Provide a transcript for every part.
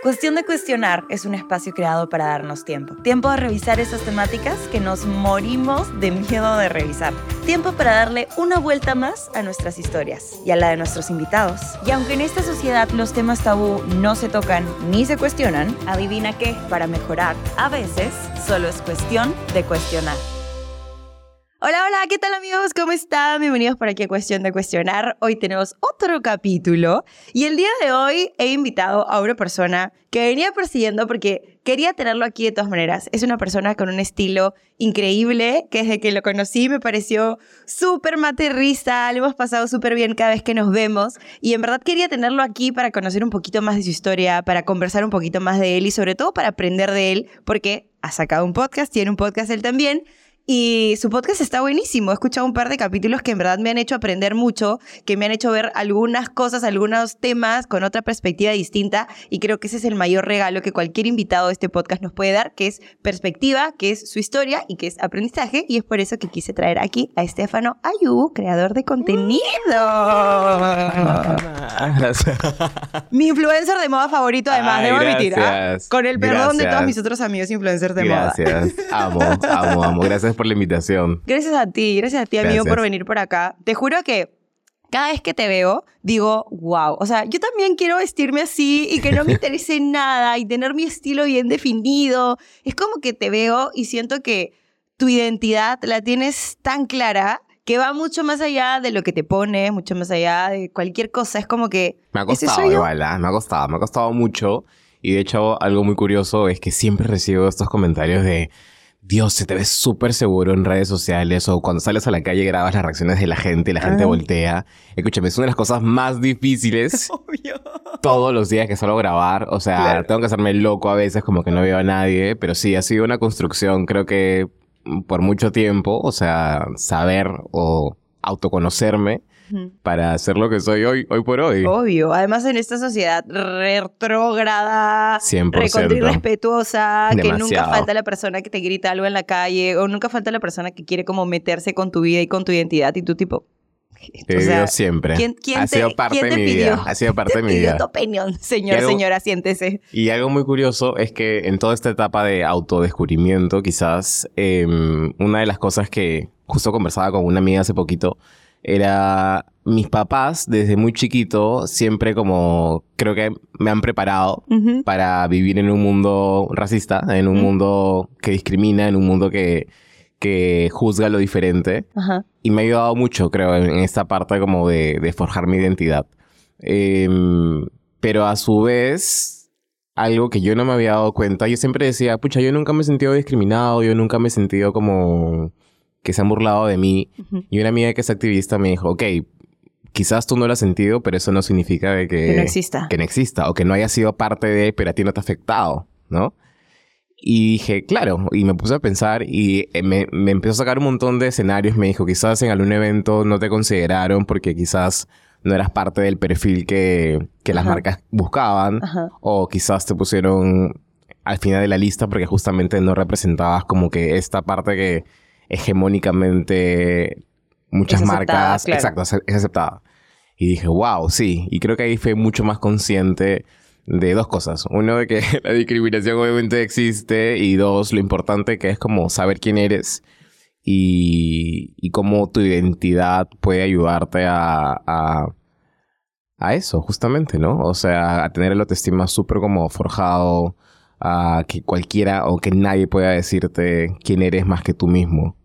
Cuestión de Cuestionar es un espacio creado para darnos tiempo. Tiempo de revisar esas temáticas que nos morimos de miedo de revisar. Tiempo para darle una vuelta más a nuestras historias y a la de nuestros invitados. Y aunque en esta sociedad los temas tabú no se tocan ni se cuestionan, adivina qué, para mejorar, a veces solo es cuestión de cuestionar. Hola, hola, ¿qué tal amigos? ¿Cómo están? Bienvenidos por aquí a Cuestión de Cuestionar. Hoy tenemos otro capítulo y el día de hoy he invitado a una persona que venía persiguiendo porque quería tenerlo aquí de todas maneras. Es una persona con un estilo increíble que desde que lo conocí me pareció súper materrista, lo hemos pasado súper bien cada vez que nos vemos y en verdad quería tenerlo aquí para conocer un poquito más de su historia, para conversar un poquito más de él y sobre todo para aprender de él porque ha sacado un podcast, tiene un podcast él también y su podcast está buenísimo. He escuchado un par de capítulos que en verdad me han hecho aprender mucho, que me han hecho ver algunas cosas, algunos temas con otra perspectiva distinta. Y creo que ese es el mayor regalo que cualquier invitado de este podcast nos puede dar, que es perspectiva, que es su historia y que es aprendizaje. Y es por eso que quise traer aquí a Estefano Ayú, creador de contenido. Mi influencer de moda favorito, además, Ay, debo admitir. ¿ah? Con el perdón de todos mis otros amigos influencers de moda. Gracias. Amo, amo, amo. Gracias por la invitación. Gracias a ti, gracias a ti, amigo, Gracias. por venir por acá. Te juro que cada vez que te veo, digo, wow. O sea, yo también quiero vestirme así y que no me interese nada y tener mi estilo bien definido. Es como que te veo y siento que tu identidad la tienes tan clara que va mucho más allá de lo que te pones, mucho más allá de cualquier cosa. Es como que... Me ha ¿ese costado yo? igual, ¿ah? me ha costado, me ha costado mucho. Y de hecho, algo muy curioso es que siempre recibo estos comentarios de Dios, se te ve súper seguro en redes sociales o cuando sales a la calle grabas las reacciones de la gente y la gente Ah. voltea. Escúchame, es una de las cosas más difíciles todos los días que solo grabar. O sea, Claro. tengo que hacerme loco a veces como que no veo a nadie, pero sí, ha sido una construcción, creo que mm, por mucho tiempo, o sea, saber o autoconocerme. Para ser lo que soy hoy, hoy por hoy. Obvio. Además, en esta sociedad retrógrada, 100%. recontra irrespetuosa, que nunca falta la persona que te grita algo en la calle, o nunca falta la persona que quiere como meterse con tu vida y con tu identidad, y tú tipo... He o sea, siempre. ¿quién- quién ha te- sido parte quién de te mi pidió? vida. Ha sido parte te de mi vida. tu opinión, señor, Y algo- señora, siéntese. Y algo muy curioso es que en toda esta etapa de autodescubrimiento, quizás em, una de las cosas que justo conversaba con una amiga hace poquito era mis papás desde muy chiquito siempre como creo que me han preparado para vivir en un mundo racista, en un mundo que discrimina, en un mundo que, que juzga lo diferente. Ajá. Y me ha ayudado mucho, creo, en en esta parte como de, de forjar mi identidad. Em, pero a su vez, algo que yo no me había dado cuenta, yo siempre decía, pucha, yo nunca me he sentido discriminado, yo nunca me he sentido como que se han burlado de mí. Ujú. Y una amiga que es activista me dijo, ok, quizás tú no lo has sentido, pero eso no significa de que, Que no exista. que no exista o que no haya sido parte de, pero a ti no te ha afectado, ¿no? Y dije, claro, y me puse a pensar y eh, me, me empezó a sacar un montón de escenarios. Me dijo, quizás en algún evento no te consideraron porque quizás no eras parte del perfil que, que las Ajá. marcas buscaban. Ajá. O quizás te pusieron al final de la lista porque justamente no representabas como que esta parte que hegemónicamente muchas Es marcas... claro. Exacto, es- es aceptada. Y dije, wow, sí. Y creo que ahí fue mucho más consciente de dos cosas. Uno, de que la discriminación obviamente existe. Y dos, lo importante que es como saber quién eres y, y cómo tu identidad puede ayudarte a, a, a eso, justamente, ¿no? O sea, a tener el autoestima súper como forjado, a que cualquiera o que nadie pueda decirte quién eres más que tú mismo.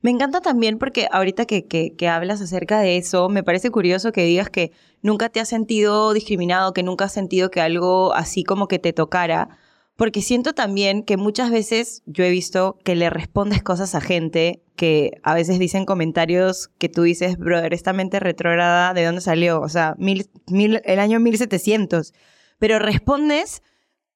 Me encanta también porque ahorita que, que, que hablas acerca de eso, me parece curioso que digas que nunca te has sentido discriminado, que nunca has sentido que algo así como que te tocara, porque siento también que muchas veces yo he visto que le respondes cosas a gente que a veces dicen comentarios que tú dices, brother, esta mente retrógrada, ¿de dónde salió? O sea, mil, mil, el año 1700. Pero respondes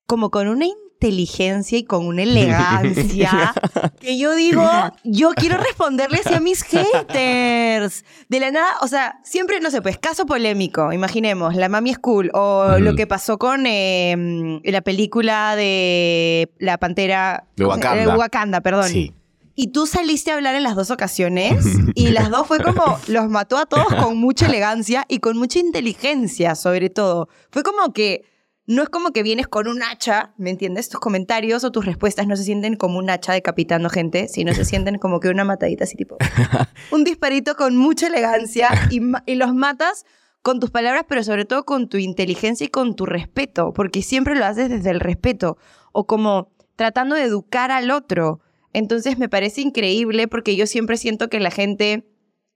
como con una inteligencia y con una elegancia que yo digo, yo quiero responderle así a mis haters. De la nada, o sea, siempre, no sé, pues caso polémico, imaginemos, la Mami School o Ujú. lo que pasó con eh, la película de La Pantera... De Wakanda. eh, Wakanda, perdón. Sí. Y tú saliste a hablar en las dos ocasiones y las dos fue como los mató a todos con mucha elegancia y con mucha inteligencia, sobre todo. Fue como que no es como que vienes con un hacha, ¿me entiendes? Tus comentarios o tus respuestas no se sienten como un hacha decapitando gente, sino se sienten como que una matadita así tipo. un disparito con mucha elegancia y, y los matas con tus palabras, pero sobre todo con tu inteligencia y con tu respeto, porque siempre lo haces desde el respeto o como tratando de educar al otro. Entonces me parece increíble porque yo siempre siento que la gente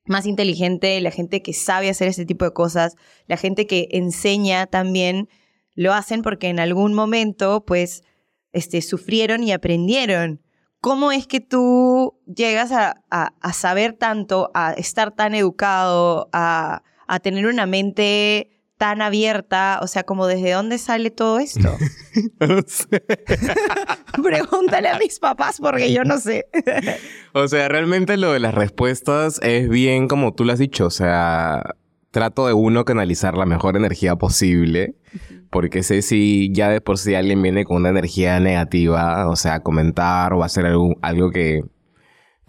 más inteligente, la gente que sabe hacer ese tipo de cosas, la gente que enseña también, lo hacen porque en algún momento, pues, este, sufrieron y aprendieron. ¿Cómo es que tú llegas a, a, saber tanto, a estar tan educado, a, a tener una mente tan abierta? O sea, como desde dónde sale todo esto? no sé. Pregúntale a mis papás porque yo no sé. o sea, realmente lo de las respuestas es bien como tú lo has dicho. O sea, trato de uno canalizar la mejor energía posible. Porque sé si ya de por sí alguien viene con una energía negativa, o sea, comentar o hacer algo, algo que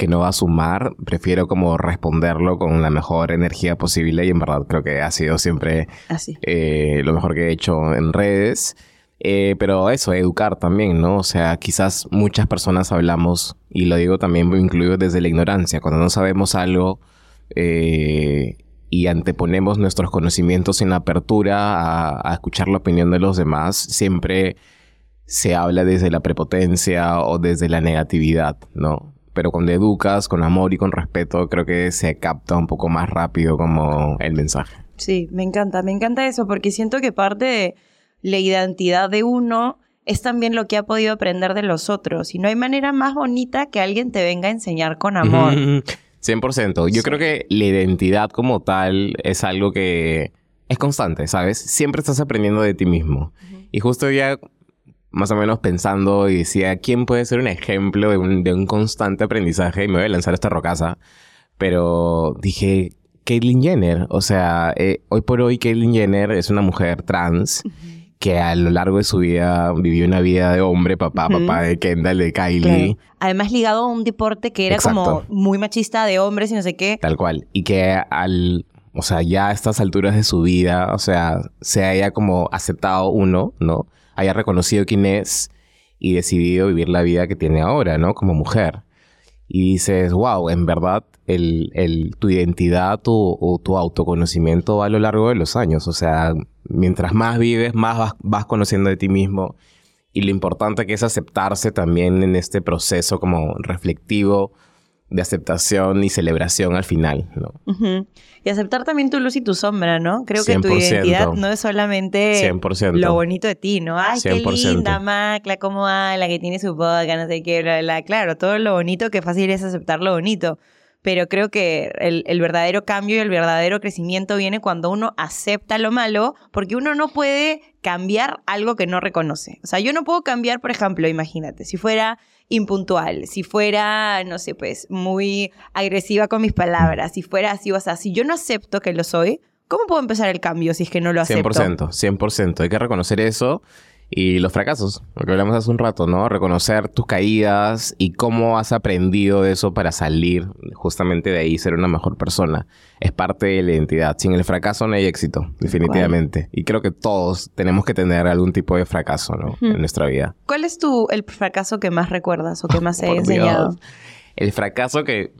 que no va a sumar, prefiero como responderlo con la mejor energía posible y en verdad creo que ha sido siempre Así. Eh, lo mejor que he hecho en redes. Eh, pero eso, educar también, ¿no? O sea, quizás muchas personas hablamos, y lo digo también incluido desde la ignorancia, cuando no sabemos algo eh, y anteponemos nuestros conocimientos sin apertura a, a escuchar la opinión de los demás, siempre se habla desde la prepotencia o desde la negatividad, ¿no? pero cuando educas con amor y con respeto, creo que se capta un poco más rápido como el mensaje. Sí, me encanta, me encanta eso, porque siento que parte de la identidad de uno es también lo que ha podido aprender de los otros. Y no hay manera más bonita que alguien te venga a enseñar con amor. 100%. Yo creo que la identidad como tal es algo que es constante, ¿sabes? Siempre estás aprendiendo de ti mismo. Y justo ya más o menos pensando y decía, ¿quién puede ser un ejemplo de un, constante aprendizaje? Y me voy a lanzar esta rocaza. Pero dije, Caitlyn Jenner. O sea, eh, hoy por hoy Caitlyn Jenner es una mujer trans que a lo largo de su vida vivió una vida de hombre, papá, papá de Kendall, de Kylie. Además ligado a un deporte que era como muy machista de hombres y no sé qué. Tal cual. Y que al, o sea, ya a estas alturas de su vida, o sea, se haya como aceptado uno, ¿no? haya reconocido quién es y decidido vivir la vida que tiene ahora, ¿no? Como mujer. Y dices, wow, en verdad, el, el, tu identidad tu, o tu autoconocimiento va a lo largo de los años. O sea, mientras más vives, más vas, vas conociendo de ti mismo. Y lo importante que es aceptarse también en este proceso como reflectivo de aceptación y celebración al final, ¿no? Y aceptar también tu luz y tu sombra, ¿no? Creo que tu identidad no es solamente 100%. lo bonito de ti, ¿no? Ay, qué linda, Macla, cómo va, la que tiene su boca, no sé qué, bla, bla, Claro, todo lo bonito, que fácil es aceptar lo bonito. Pero creo que el, el verdadero cambio y el verdadero crecimiento viene cuando uno acepta lo malo, porque uno no puede cambiar algo que no reconoce. O sea, yo no puedo cambiar, por ejemplo, imagínate, si fuera impuntual, si fuera, no sé, pues muy agresiva con mis palabras, si fuera así o sea, si yo no acepto que lo soy, ¿cómo puedo empezar el cambio si es que no lo acepto? 100%, 100%. Hay que reconocer eso y los fracasos, lo que hablamos hace un rato, ¿no? Reconocer tus caídas y cómo has aprendido de eso para salir justamente de ahí, ser una mejor persona. Es parte de la identidad. Sin el fracaso no hay éxito, definitivamente. Y creo que todos tenemos que tener algún tipo de fracaso, ¿no? En nuestra vida. ¿Cuál es tu, el fracaso que más recuerdas o que más te ha enseñado? El fracaso que...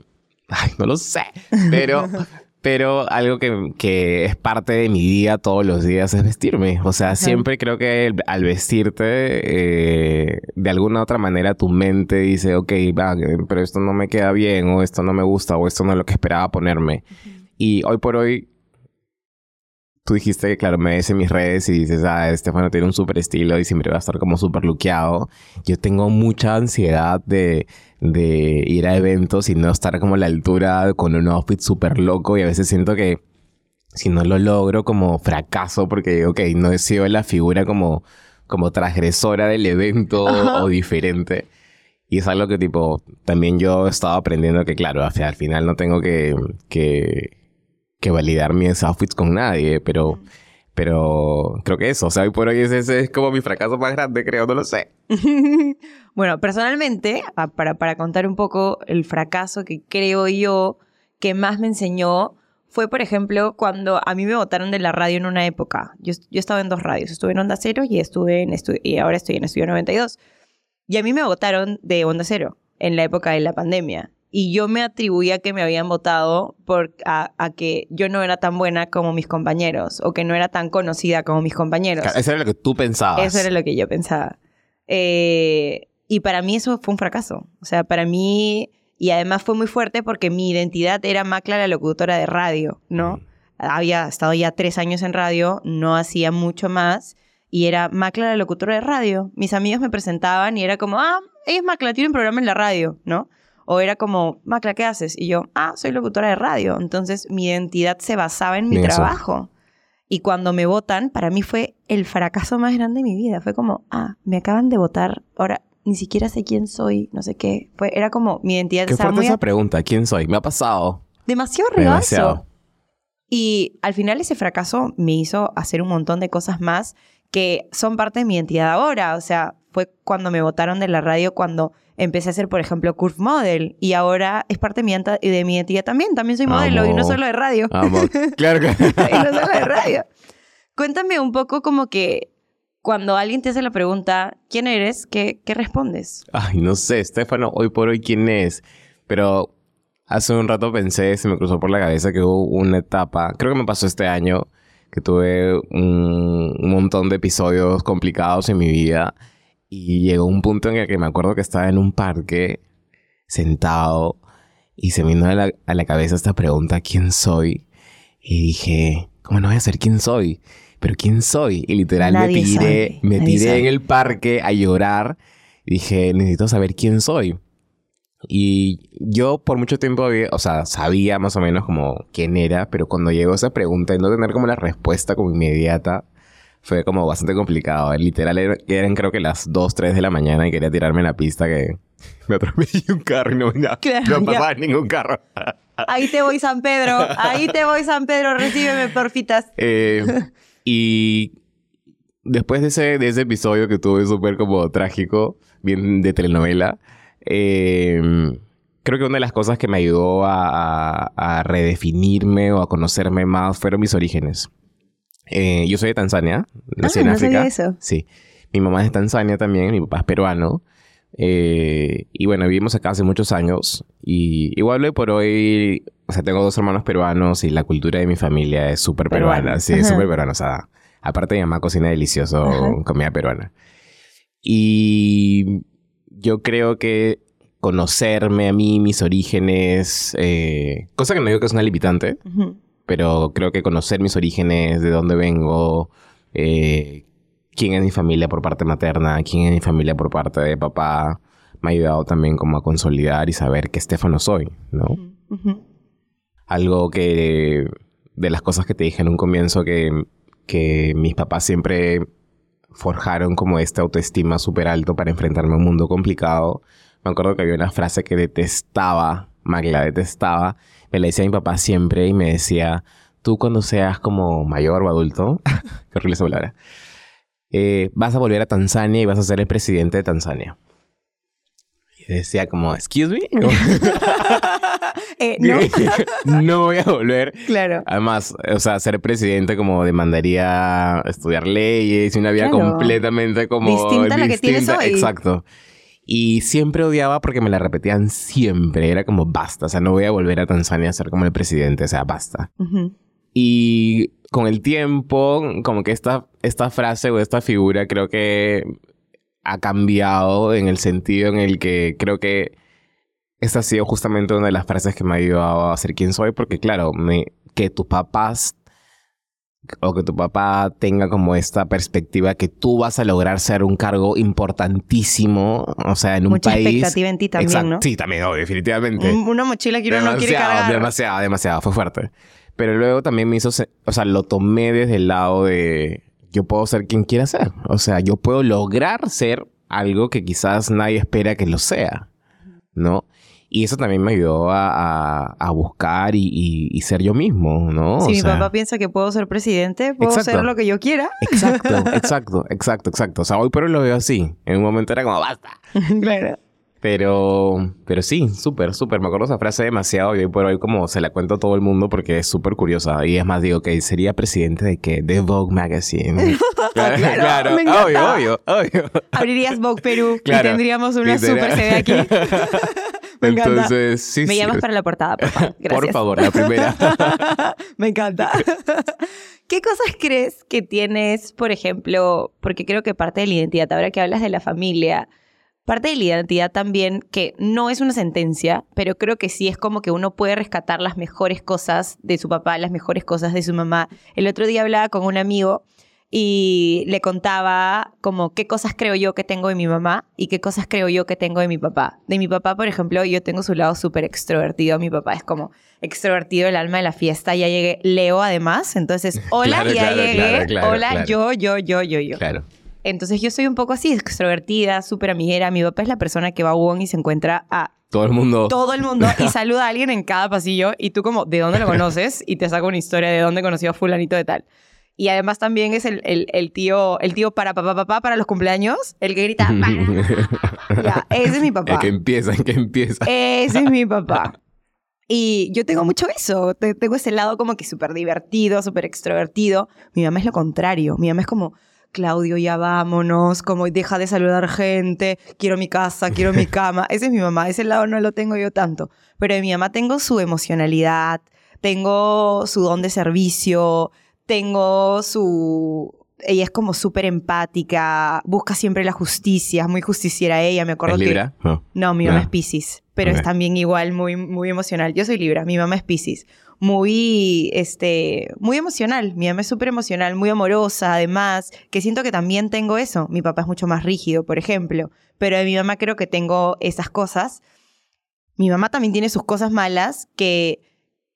Ay, no lo sé. Pero pero algo que, es parte de mi día todos los días es vestirme. O sea, siempre creo que al vestirte, eh, de alguna otra manera tu mente dice, ok, va, pero esto no me queda bien, o esto no me gusta, o esto no es lo que esperaba ponerme. Y hoy por hoy tú dijiste que, claro, me ves en mis redes y dices, ah, Estefano tiene un súper estilo y siempre va a estar como súper luqueado. Yo tengo mucha ansiedad de, de ir a eventos y no estar como a la altura con un outfit súper loco y a veces siento que si no lo logro como fracaso porque, ok, no he sido la figura como, como transgresora del evento o diferente. Y es algo que tipo, también yo he estado aprendiendo que, claro, al final no tengo que, que que validar mis outfits con nadie, pero, pero creo que eso, o sea, hoy por hoy ese, es como mi fracaso más grande, creo, no lo sé. bueno, personalmente, ah, para, para contar un poco el fracaso que creo yo que más me enseñó fue, por ejemplo, cuando a mí me votaron de la radio en una época. Yo, yo estaba en dos radios. Estuve en Onda Cero y, estuve en y ahora estoy en Estudio 92. Y a mí me votaron de Onda Cero en la época de la pandemia. Y yo me atribuía que me habían votado por, a, que yo no era tan buena como mis compañeros o que no era tan conocida como mis compañeros. eso era lo que tú pensabas. Eso era lo que yo pensaba. Eh, y para mí eso fue un fracaso. O sea, para mí y además fue muy fuerte porque mi identidad era Macla, la locutora de radio, ¿no? Había estado ya tres años en radio, no hacía mucho más. Y era Macla, la locutora de radio. Mis amigos me presentaban y era como, ah, ella es Macla, tiene un programa en la radio, ¿no? O era como, Macla, ¿qué haces? Y yo, ah, soy locutora de radio. Entonces mi identidad se basaba en mi trabajo. Y cuando me votan, para mí fue el fracaso más grande de mi vida. Fue como, ah, me acaban de votar. Ahora, ni siquiera sé quién soy, no sé qué. Fue, era como mi identidad. Qué fuerte esa pregunta, ¿quién soy? Me ha pasado. Demasiado regazo. Y al final ese fracaso me hizo hacer un montón de cosas más que son parte de mi identidad ahora. O sea, fue cuando me votaron de la radio, cuando empecé a hacer, por ejemplo, Curve Model. Y ahora es parte de mi, de mi identidad también. También soy modelo y no solo de radio. Claro que... y no solo de radio. Cuéntame un poco como que cuando alguien te hace la pregunta, ¿quién eres? ¿Qué, qué respondes? Ay, no sé, Estefano, hoy por hoy, ¿quién es? Pero hace un rato pensé, se me cruzó por la cabeza que hubo una etapa, creo que me pasó este año, que tuve un, montón de episodios complicados en mi vida y llegó un punto en el que me acuerdo que estaba en un parque sentado y se me vino a la, a la cabeza esta pregunta, ¿quién soy? Y dije, ¿cómo no voy a ser quién soy? pero ¿quién soy? Y literal me tiré, me tiré en el parque a llorar. Y dije, necesito saber quién soy. Y yo por mucho tiempo, o sea, sabía más o menos como quién era, pero cuando llegó esa pregunta y no tener como la respuesta como inmediata, fue como bastante complicado. Literal eran creo que las 2, 3 de la mañana y quería tirarme en la pista que me atropellé un carro y no, no pasaba ningún carro. Ahí te voy San Pedro, ahí te voy San Pedro, recíbeme porfitas. Eh, y después de ese, de ese episodio que tuve súper como trágico, bien de telenovela, em, creo que una de las cosas que me ayudó a, redefinirme o a conocerme más fueron mis orígenes. Eh, yo soy de Tanzania, nací ah, en no África. eso. Sí. Mi mamá es de Tanzania también, mi papá es peruano. Eh, y bueno, vivimos acá hace muchos años. Y igual hoy por hoy, o sea, tengo dos hermanos peruanos y la cultura de mi familia es súper peruana. Sí, es súper peruana. O sea, aparte mi mamá cocina delicioso comida peruana. Y yo creo que conocerme a mí, mis orígenes, eh, cosa que no digo que es una limitante, pero creo que conocer mis orígenes, de dónde vengo, eh, quién es mi familia por parte materna, quién es mi familia por parte de papá, me ha ayudado también como a consolidar y saber qué Estefano soy, ¿no? Algo que, de las cosas que te dije en un comienzo, que, que mis papás siempre forjaron como esta autoestima súper alto para enfrentarme a un mundo complicado. Me acuerdo que había una frase que detestaba, Magla detestaba, me la decía mi papá siempre y me decía, tú cuando seas como mayor o adulto, qué horrible esa palabra, eh, vas a volver a Tanzania y vas a ser el presidente de Tanzania. Y decía como, excuse me. Eh, no. no voy a volver. Claro. Además, o sea, ser presidente como demandaría estudiar leyes y una vida completamente como distinta, a la que tienes hoy. Exacto. Y siempre odiaba porque me la repetían siempre. Era como, basta. O sea, no voy a volver a Tanzania a ser como el presidente. O sea, basta. Y con el tiempo, como que esta, esta frase o esta figura creo que ha cambiado en el sentido en el que creo que esta ha sido justamente una de las frases que me ha ayudado a ser quien soy, porque claro, me, que tus papás o que tu papá tenga como esta perspectiva que tú vas a lograr ser un cargo importantísimo, o sea, en un Mucha país. expectativa en ti también, ¿no? Sí, también, definitivamente. Una mochila que uno no quiere cargar. Demasiado, demasiado, fue fuerte. Pero luego también me hizo, o sea, lo tomé desde el lado de yo puedo ser quien quiera ser. O sea, yo puedo lograr ser algo que quizás nadie espera que lo sea, ¿no? Y eso también me ayudó a, buscar y, ser yo mismo, ¿no? Si mi papá piensa que puedo ser presidente, puedo ser lo que yo quiera. Exacto, exacto, exacto, exacto. O sea, hoy por hoy lo veo así. En un momento era como, basta. claro. Pero, pero sí, súper, súper. Me acuerdo esa frase demasiado y hoy por hoy como se la cuento a todo el mundo porque es súper curiosa. Y es más, digo que sería presidente de que de Vogue Magazine. claro, claro. Me obvio, obvio, obvio. Abrirías Vogue Perú y tendríamos una super sede aquí. Entonces, sí, Me sí. llamas para la portada, por favor. Gracias. Por favor, la primera. Me encanta. ¿Qué cosas crees que tienes, por ejemplo, porque creo que parte de la identidad, ahora que hablas de la familia, parte de la identidad también, que no es una sentencia, pero creo que sí es como que uno puede rescatar las mejores cosas de su papá, las mejores cosas de su mamá. El otro día hablaba con un amigo y le contaba como qué cosas creo yo que tengo de mi mamá y qué cosas creo yo que tengo de mi papá. De mi papá, por ejemplo, yo tengo su lado súper extrovertido. Mi papá es como extrovertido, el alma de la fiesta. Ya llegué, Leo además. Entonces, hola, Claro, ya claro, llegué. claro, hola, yo, yo, yo, yo, yo. Claro. Entonces, yo soy un poco así, extrovertida, súper amiguera. Mi papá es la persona que va a Wong y se encuentra a Todo el mundo. todo el mundo y saluda a alguien en cada pasillo y tú como, ¿de dónde lo conoces? Y te saca una historia de dónde conoció a fulanito de tal. Y además también es el, el- el tío, el tío para papá, papá, para los cumpleaños, el que grita, ya, ese es mi papá. El que empieza, el que empieza. Ese es mi papá. Y yo tengo mucho eso. Te- Tengo ese lado como que súper divertido, súper extrovertido. Mi mamá es lo contrario. Mi mamá es como, Claudio, ya vámonos, como deja de saludar gente, quiero mi casa, quiero mi cama. Ese es mi mamá. Ese lado no lo tengo yo tanto. Pero de mi mamá tengo su emocionalidad, tengo su don de servicio, tengo su... Ella es como súper empática, busca siempre la justicia, es muy justiciera ella. Me acuerdo ¿Es que... Libra? No. No, mi mamá No. es Pisces, pero es también igual muy, muy emocional. Yo soy Libra, mi mamá es Pisces. Muy, este, muy emocional. Mi mamá es súper emocional, muy amorosa, además, que siento que también tengo eso. Mi papá es mucho más rígido, por ejemplo, pero de mi mamá creo que tengo esas cosas. Mi mamá también tiene sus cosas malas que,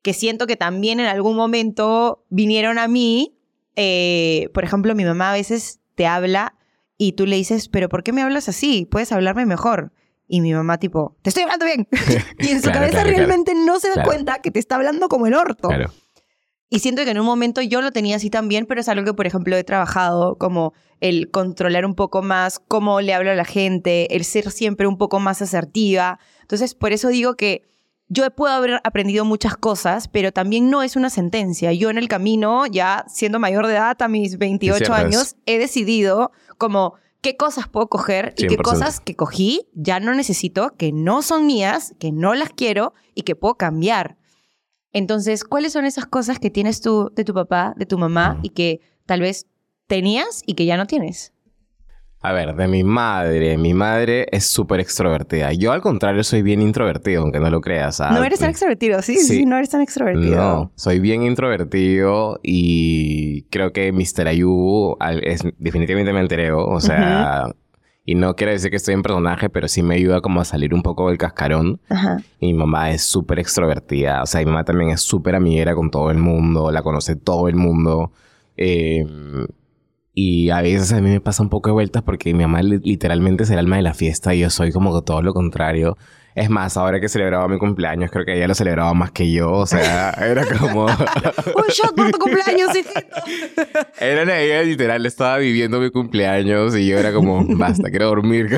que siento que también en algún momento vinieron a mí. Eh, por ejemplo, mi mamá a veces te habla y tú le dices, pero ¿por qué me hablas así? Puedes hablarme mejor. Y mi mamá tipo, te estoy hablando bien. y en su Claro, cabeza claro, realmente no se da cuenta que te está hablando como el orto. Y siento que en un momento yo lo tenía así también, pero es algo que, por ejemplo, he trabajado como el controlar un poco más cómo le hablo a la gente, el ser siempre un poco más asertiva. Entonces, por eso digo que yo puedo haber aprendido muchas cosas, pero también no es una sentencia. Yo en el camino, ya siendo mayor de edad, a mis 28 cierto es. años, he decidido como qué cosas puedo coger y qué 100%. cosas que cogí ya no necesito, que no son mías, que no las quiero y que puedo cambiar. Entonces, ¿cuáles son esas cosas que tienes tú de tu papá, de tu mamá y que tal vez tenías y que ya no tienes? A ver, de mi madre. Mi madre es súper extrovertida. Yo, al contrario, soy bien introvertido, aunque no lo creas. no eres tan extrovertido, sí, sí, Sí. no eres tan extrovertido. No, soy bien introvertido y creo que Mr. Ayu es definitivamente me entereo, o sea, y no quiero decir que estoy en personaje, pero sí me ayuda como a salir un poco del cascarón. Y mi mamá es súper extrovertida, o sea, mi mamá también es súper amiguera con todo el mundo, la conoce todo el mundo. eh, y a veces a mí me pasa un poco de vueltas porque mi mamá li- literalmente es el alma de la fiesta y yo soy como todo lo contrario. Es más, ahora que celebraba mi cumpleaños, creo que ella lo celebraba más que yo. O sea, era como... Un shot por tu cumpleaños, hijito. era la ella literal, estaba viviendo mi cumpleaños y yo era como, basta, quiero dormir,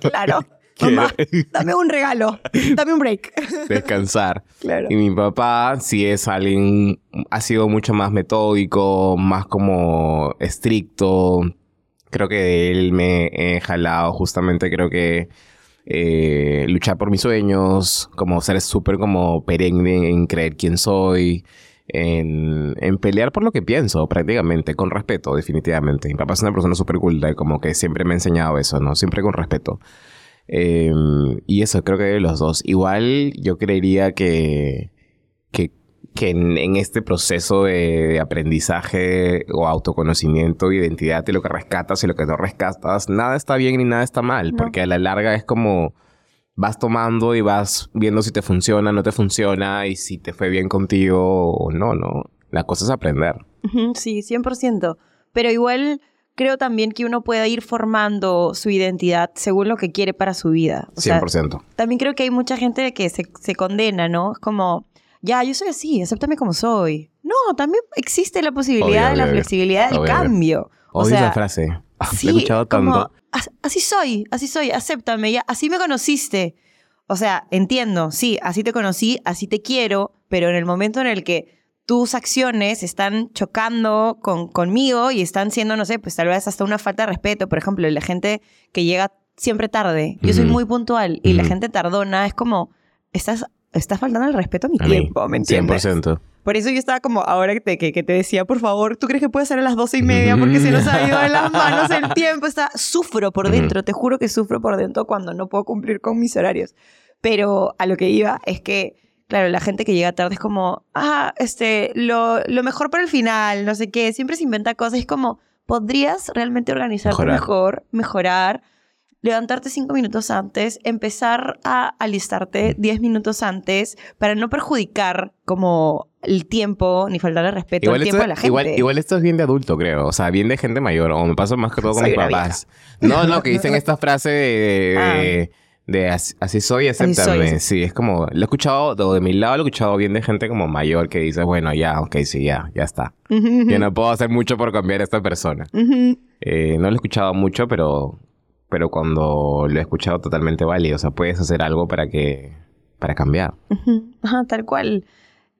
Claro. Mamá, dame un regalo. Dame un break. descansar. Claro. Y mi papá sí es alguien, ha sido mucho más metódico, más como estricto. Creo que de él me he jalado justamente, creo que eh, luchar por mis sueños, como ser súper como perenne en creer quién soy, en, en pelear por lo que pienso prácticamente, con respeto definitivamente. Mi papá es una persona súper culta y como que siempre me ha enseñado eso, ¿no? Siempre con respeto. Eh, y eso, creo que los dos. Igual yo creería que, que, que en, en este proceso de, de aprendizaje o autoconocimiento, identidad y lo que rescatas y lo que no rescatas, nada está bien ni nada está mal, No. porque a la larga es como vas tomando y vas viendo si te funciona, no te funciona y si te fue bien contigo o no, ¿no? La cosa es aprender. Sí, 100%. Pero igual creo también que uno puede ir formando su identidad según lo que quiere para su vida. O sea, 100%. también creo que hay mucha gente que se, se condena, ¿no? Es como, ya, yo soy así, acéptame como soy. No, también existe la posibilidad Obvio, de la obvio, flexibilidad del Obvio, cambio. O sea, esa frase. sí, he escuchado como tanto. así soy, así soy, acéptame, ya, así me conociste. O sea, entiendo, sí, así te conocí, así te quiero, pero en el momento en el que tus acciones están chocando con, conmigo y están siendo, no sé, pues tal vez hasta una falta de respeto. Por ejemplo, la gente que llega siempre tarde. Yo soy muy puntual y la gente tardona es como, estás, estás faltando el respeto a mi tiempo, ¿me entiendes? 100%. Por eso yo estaba como, ahora que te, que, te decía, por favor, ¿tú crees que puede ser a las doce y media? Porque se nos ha ido de las manos el tiempo. Está, sufro por dentro, te juro que sufro por dentro cuando no puedo cumplir con mis horarios. Pero a lo que iba es que, claro, la gente que llega tarde es como, ah, este, lo, lo mejor para el final, no sé qué, siempre se inventa cosas. Es como, podrías realmente organizarte mejor, mejorar levantarte cinco minutos antes, empezar a alistarte diez minutos antes para no perjudicar como el tiempo ni faltarle respeto al tiempo de la gente. Igual, igual, esto es bien de adulto, creo. O sea, bien de gente mayor. O me pasa más que todo con mis papás. No, no, que dicen esta frase de... de ah. Así, soy, acéptame. Sí, es como, lo he escuchado, de, de mi lado lo he escuchado bien de gente como mayor que dice, bueno, ya, ok, sí, ya, ya está. Yo no puedo hacer mucho por cambiar a esta persona. Eh, no lo he escuchado mucho, pero pero cuando lo he escuchado totalmente válido. O sea, puedes hacer algo para que, para cambiar. Ajá, tal cual.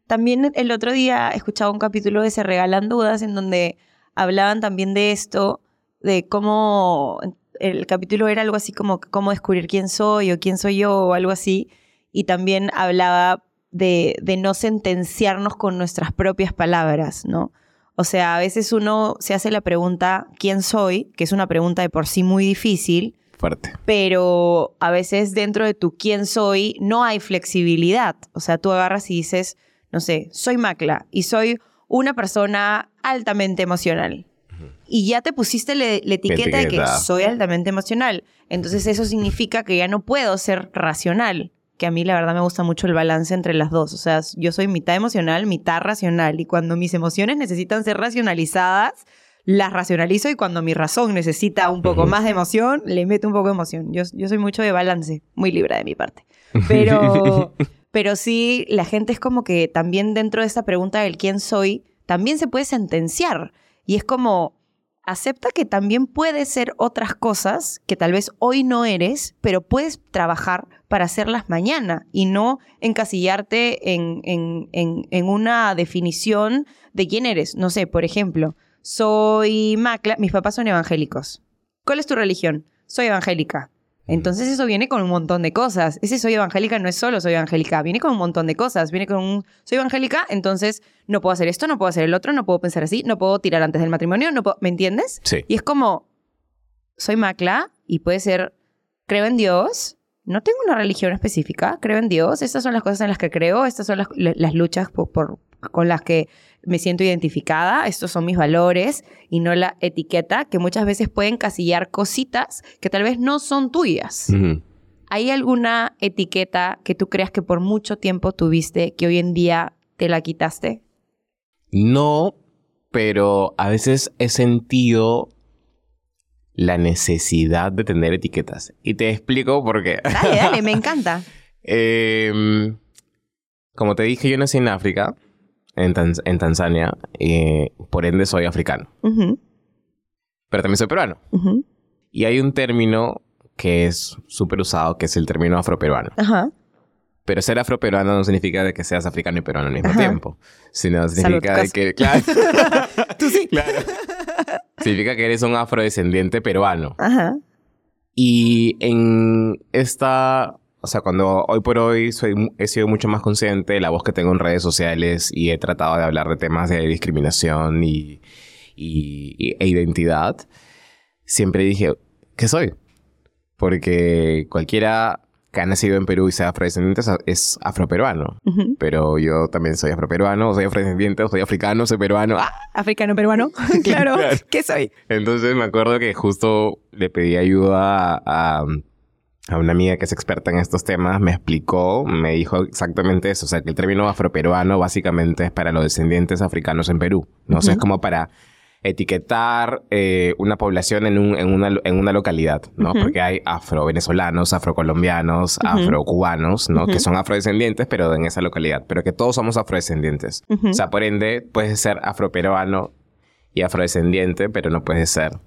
También el otro día escuchaba un capítulo de Se Regalan Dudas en donde hablaban también de esto, de cómo el capítulo era algo así como cómo descubrir quién soy o quién soy yo o algo así. Y también hablaba de, de no sentenciarnos con nuestras propias palabras, ¿no? O sea, a veces uno se hace la pregunta, ¿quién soy? Que es una pregunta de por sí muy difícil. Fuerte. Pero a veces dentro de tu quién soy no hay flexibilidad. O sea, tú agarras y dices, no sé, soy Macla y soy una persona altamente emocional. Y ya te pusiste la etiqueta de que soy altamente emocional. Entonces eso significa que ya no puedo ser racional que a mí la verdad me gusta mucho el balance entre las dos. O sea, yo soy mitad emocional, mitad racional. Y cuando mis emociones necesitan ser racionalizadas, las racionalizo y cuando mi razón necesita un poco más de emoción, le meto un poco de emoción. Yo, yo soy mucho de balance, muy libre de mi parte. Pero, pero sí, la gente es como que también dentro de esta pregunta del quién soy, también se puede sentenciar. Y es como, acepta que también puedes ser otras cosas que tal vez hoy no eres, pero puedes trabajar para hacerlas mañana y no encasillarte en, en, en, una definición de quién eres. No sé, por ejemplo, soy Macla, mis papás son evangélicos. ¿Cuál es tu religión? Soy evangélica. Entonces eso viene con un montón de cosas. Ese soy evangélica no es solo soy evangélica, viene con un montón de cosas. Viene con un soy evangélica, entonces no puedo hacer esto, no puedo hacer el otro, no puedo pensar así, no puedo tirar antes del matrimonio, no puedo, ¿me entiendes? Sí. Y es como soy macla y puede ser creo en Dios, no tengo una religión específica, creo en Dios, estas son las cosas en las que creo, estas son las, las luchas por, con las que me siento identificada, estos son mis valores y no la etiqueta que muchas veces pueden casillar cositas que tal vez no son tuyas. ¿Hay alguna etiqueta que tú creas que por mucho tiempo tuviste que hoy en día te la quitaste? No, pero a veces he sentido la necesidad de tener etiquetas. Y te explico por qué. Dale, dale, me encanta. Em, como te dije, yo nací en África en, Tanzania, y por ende soy africano. Pero también soy peruano. Y hay un término que es súper usado, que es el término afroperuano. Ajá. Pero ser afroperuano no significa de que seas africano y peruano al mismo tiempo, sino significa de que, claro, tú sí, claro, significa que eres un afrodescendiente peruano. Ajá. Y en esta o sea, cuando hoy por hoy soy, he sido mucho más consciente de la voz que tengo en redes sociales y he tratado de hablar de temas de discriminación y, y, e identidad, siempre dije, ¿qué soy? Porque cualquiera que ha nacido en Perú y sea afrodescendiente es afroperuano. Pero yo también soy afroperuano, soy afrodescendiente, soy africano, soy peruano. ¡Ah! Africano peruano, claro. ¿Qué soy? Entonces me acuerdo que justo le pedí ayuda a a una amiga que es experta en estos temas, me explicó, me dijo exactamente eso. O sea, que el término afroperuano básicamente es para los descendientes africanos en Perú. No sé, es como para etiquetar eh, una población en, un, en, una, en una localidad, ¿no? Porque hay afro-venezolanos, afrocolombianos, afro-cubanos, ¿no? Que son afrodescendientes, pero en esa localidad. Pero que todos somos afrodescendientes. O sea, por ende, puedes ser afroperuano y afrodescendiente, pero no puedes ser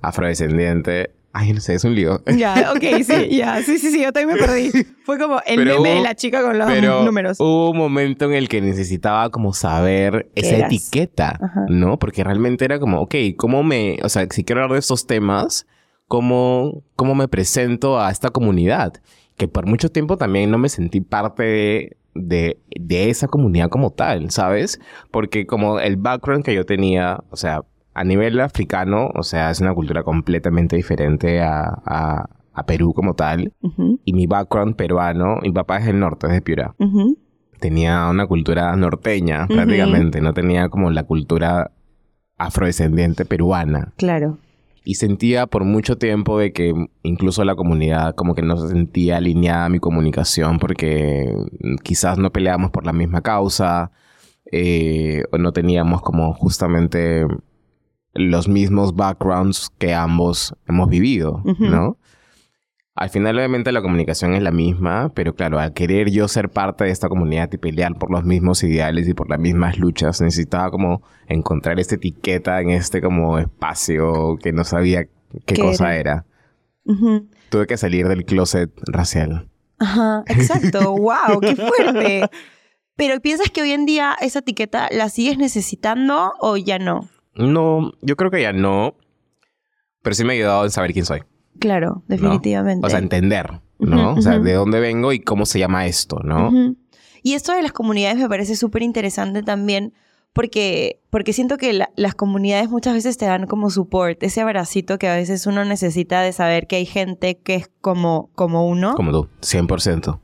afrodescendiente Ay, no sé, es un lío. Ya, ok, sí, ya. Sí, sí, sí, yo también me perdí. Fue como el Pero meme de la chica con los Pero números. hubo un momento en el que necesitaba como saber ¿Qué esa eras? etiqueta, Ajá. ¿no? Porque realmente era como, ok, ¿cómo me, o sea, si quiero hablar de estos temas, ¿cómo, cómo me presento a esta comunidad? Que por mucho tiempo también no me sentí parte de, de, de esa comunidad como tal, ¿sabes? Porque como el background que yo tenía, o sea, a nivel africano, o sea, es una cultura completamente diferente a, a, a Perú como tal. Y mi background peruano, mi papá es del norte, es de Piura. Tenía una cultura norteña, prácticamente. No tenía como la cultura afrodescendiente peruana. Claro. Y sentía por mucho tiempo de que incluso la comunidad como que no se sentía alineada a mi comunicación porque quizás no peleábamos por la misma causa eh, o no teníamos como justamente los mismos backgrounds que ambos hemos vivido. ¿no? Al final obviamente la comunicación es la misma, pero claro, al querer yo ser parte de esta comunidad y pelear por los mismos ideales y por las mismas luchas, necesitaba como encontrar esta etiqueta en este como espacio que no sabía qué ¿Qué cosa era. Tuve que salir del closet racial. Ajá, exacto. wow, qué fuerte. Pero ¿piensas que hoy en día esa etiqueta la sigues necesitando o ya no? No, yo creo que ya no, pero sí me ha ayudado en saber quién soy. Claro, definitivamente. O sea, entender, ¿no? O sea, de dónde vengo y cómo se llama esto, ¿no? Y esto de las comunidades me parece súper interesante también porque, porque siento que la- las comunidades muchas veces te dan como support, ese abracito que a veces uno necesita de saber que hay gente que es como, como uno. Como tú, 100%.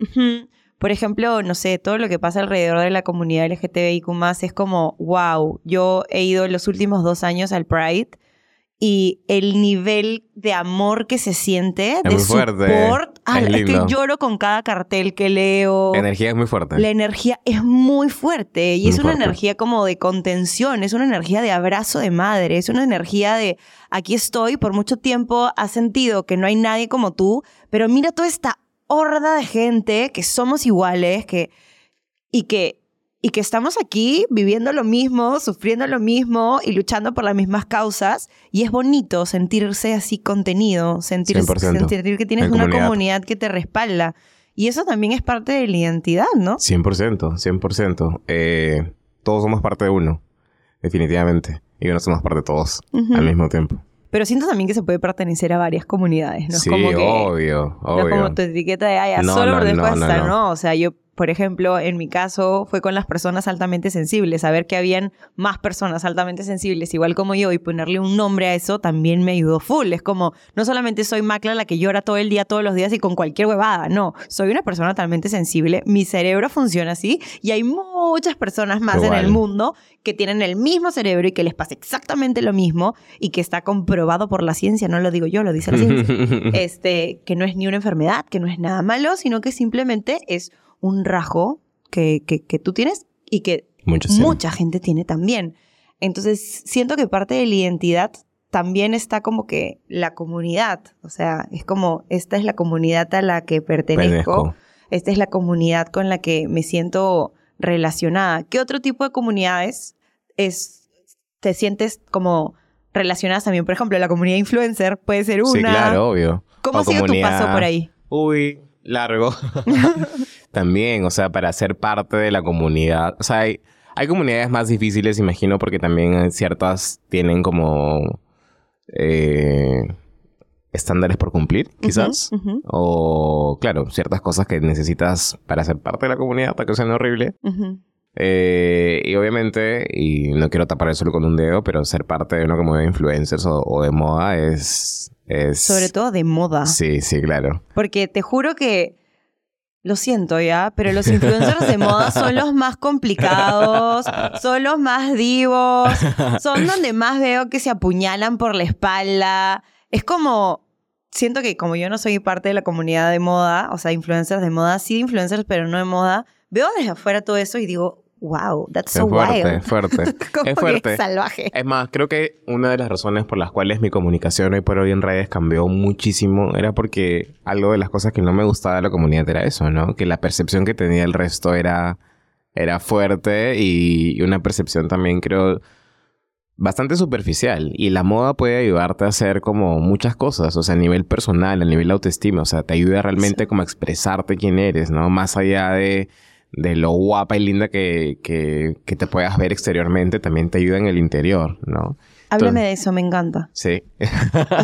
Por ejemplo, no sé, todo lo que pasa alrededor de la comunidad LGTBIQ es como, wow, yo he ido los últimos dos años al Pride y el nivel de amor que se siente, Es de muy fuerte. support, ah, Es es, que lloro con cada cartel que leo. La energía es muy fuerte. La energía es muy fuerte y Muy es una fuerte. energía como de contención, es una energía de abrazo de madre, es una energía de aquí estoy, por mucho tiempo has sentido que no hay nadie como tú, pero mira toda esta horda de gente que somos iguales, que y que y que estamos aquí viviendo lo mismo, sufriendo lo mismo y luchando por las mismas causas y es bonito sentirse así contenido, sentir, 100%. sentir que tienes En una comunidad. comunidad que te respalda. Y eso también es parte de la identidad, ¿no? 100%, 100%. Eh, todos somos parte de uno, definitivamente. Y no somos parte de todos al mismo tiempo. Pero siento también que se puede pertenecer a varias comunidades, ¿no? Es sí, como que, obvio, No obvio. es como tu etiqueta de, ay, No, solo no, por no, después no, esta", no. no. O sea, yo, por ejemplo, en mi caso fue con las personas altamente sensibles. Saber que habían más personas altamente sensibles, igual como yo, y ponerle un nombre a eso también me ayudó full. Es como, no solamente soy Macla la que llora todo el día, todos los días y con cualquier huevada. No, soy una persona altamente sensible. Mi cerebro funciona así y hay muchas personas más en Igual. el mundo que tienen el mismo cerebro y que les pasa exactamente lo mismo y que está comprobado por la ciencia. No lo digo yo, lo dice la ciencia este, que no es ni una enfermedad, que no es nada malo, sino que simplemente es un rasgo que, que, que tú tienes y que mucha gente tiene también. Entonces, siento que parte de la identidad también está como que la comunidad, o sea, es como, esta es la comunidad a la que pertenezco, esta es la comunidad con la que me siento relacionada. ¿Qué otro tipo de comunidades es, te sientes como relacionadas también? Por ejemplo, la comunidad influencer puede ser una. Sí, claro, obvio. ¿Cómo O ha sido tu paso por ahí? Uy, largo. también, o sea, para ser parte de la comunidad. O sea, hay, hay comunidades más difíciles, imagino, porque también ciertas tienen como eh, estándares por cumplir, quizás. O, claro, ciertas cosas que necesitas para ser parte de la comunidad, para que sean horrible. Eh, y obviamente, y no quiero tapar eso con un dedo, pero ser parte de una comunidad de influencers o, o de moda es, es... Sobre todo de moda. Sí, sí, claro. Porque te juro que. Lo siento ya, pero los influencers de moda son los más complicados, son los más divos, son donde más veo que se apuñalan por la espalda. Es como, siento que como yo no soy parte de la comunidad de moda, o sea, influencers de moda, sí influencers, pero no de moda, veo desde afuera todo eso y digo, wow, that's Es so fuerte, wild. es fuerte. Como es que fuerte. salvaje. Es más, creo que una de las razones por las cuales mi comunicación hoy por hoy en redes cambió muchísimo era porque algo de las cosas que no me gustaba de la comunidad era eso, ¿no? Que la percepción que tenía el resto era, era fuerte y una percepción también creo bastante superficial y la moda puede ayudarte a hacer como muchas cosas, o sea, a nivel personal, a nivel de autoestima, o sea, te ayuda realmente como a expresarte quién eres, ¿no? Más allá de, de lo guapa y linda que, que, que te puedas ver exteriormente, también te ayuda en el interior, ¿no? Háblame de eso, me encanta. Sí.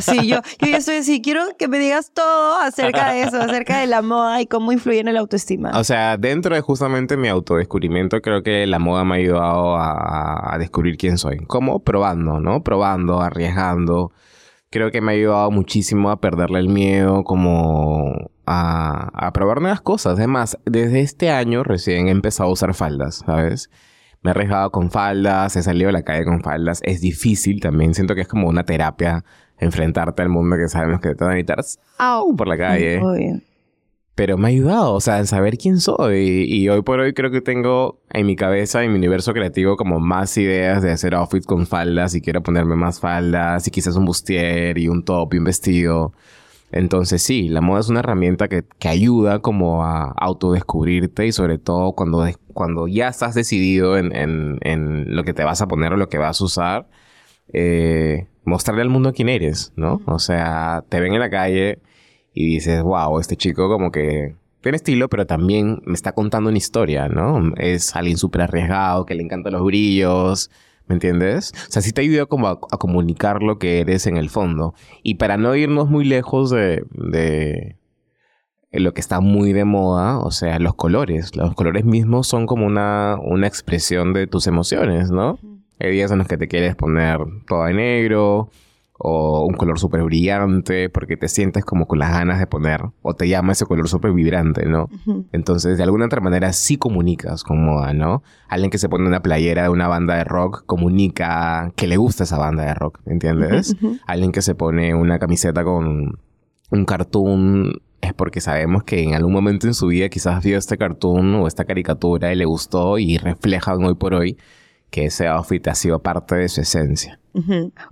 Sí, yo, yo ya estoy así, quiero que me digas todo acerca de eso, acerca de la moda y cómo influye en el autoestima. O sea, dentro de justamente mi autodescubrimiento, creo que la moda me ha ayudado a, a descubrir quién soy. ¿Cómo? Probando, ¿no? Probando, arriesgando. Creo que me ha ayudado muchísimo a perderle el miedo, como a, a probar nuevas cosas. Además, desde este año recién he empezado a usar faldas, ¿sabes? Me he arriesgado con faldas, he salido a la calle con faldas. Es difícil también. Siento que es como una terapia enfrentarte al mundo que sabemos que te van a gritar ¡au! por la calle. Obvio. Pero me ha ayudado, o sea, en saber quién soy. Y hoy por hoy creo que tengo en mi cabeza, en mi universo creativo, como más ideas de hacer outfits con faldas y quiero ponerme más faldas y quizás un bustier y un top y un vestido. Entonces sí, la moda es una herramienta que, que ayuda como a autodescubrirte y sobre todo cuando, cuando ya estás decidido en, en, en lo que te vas a poner o lo que vas a usar, eh, mostrarle al mundo quién eres, ¿no? O sea, te ven en la calle y dices, wow, este chico como que tiene estilo, pero también me está contando una historia, ¿no? Es alguien súper arriesgado, que le encantan los brillos, ¿me entiendes? O sea, sí te ayuda como a, a comunicar lo que eres en el fondo. Y para no irnos muy lejos de, de lo que está muy de moda, o sea, los colores. Los colores mismos son como una, una expresión de tus emociones, ¿no? Hay días en los que te quieres poner todo de negro o un color súper brillante porque te sientes como con las ganas de poner o te llama ese color súper vibrante, ¿no? Entonces, de alguna otra manera sí comunicas con moda, ¿no? Alguien que se pone una playera de una banda de rock comunica que le gusta esa banda de rock, ¿me entiendes? Alguien que se pone una camiseta con un cartoon es porque sabemos que en algún momento en su vida quizás vio este cartoon o esta caricatura y le gustó y reflejan hoy por hoy que ese outfit ha sido parte de su esencia.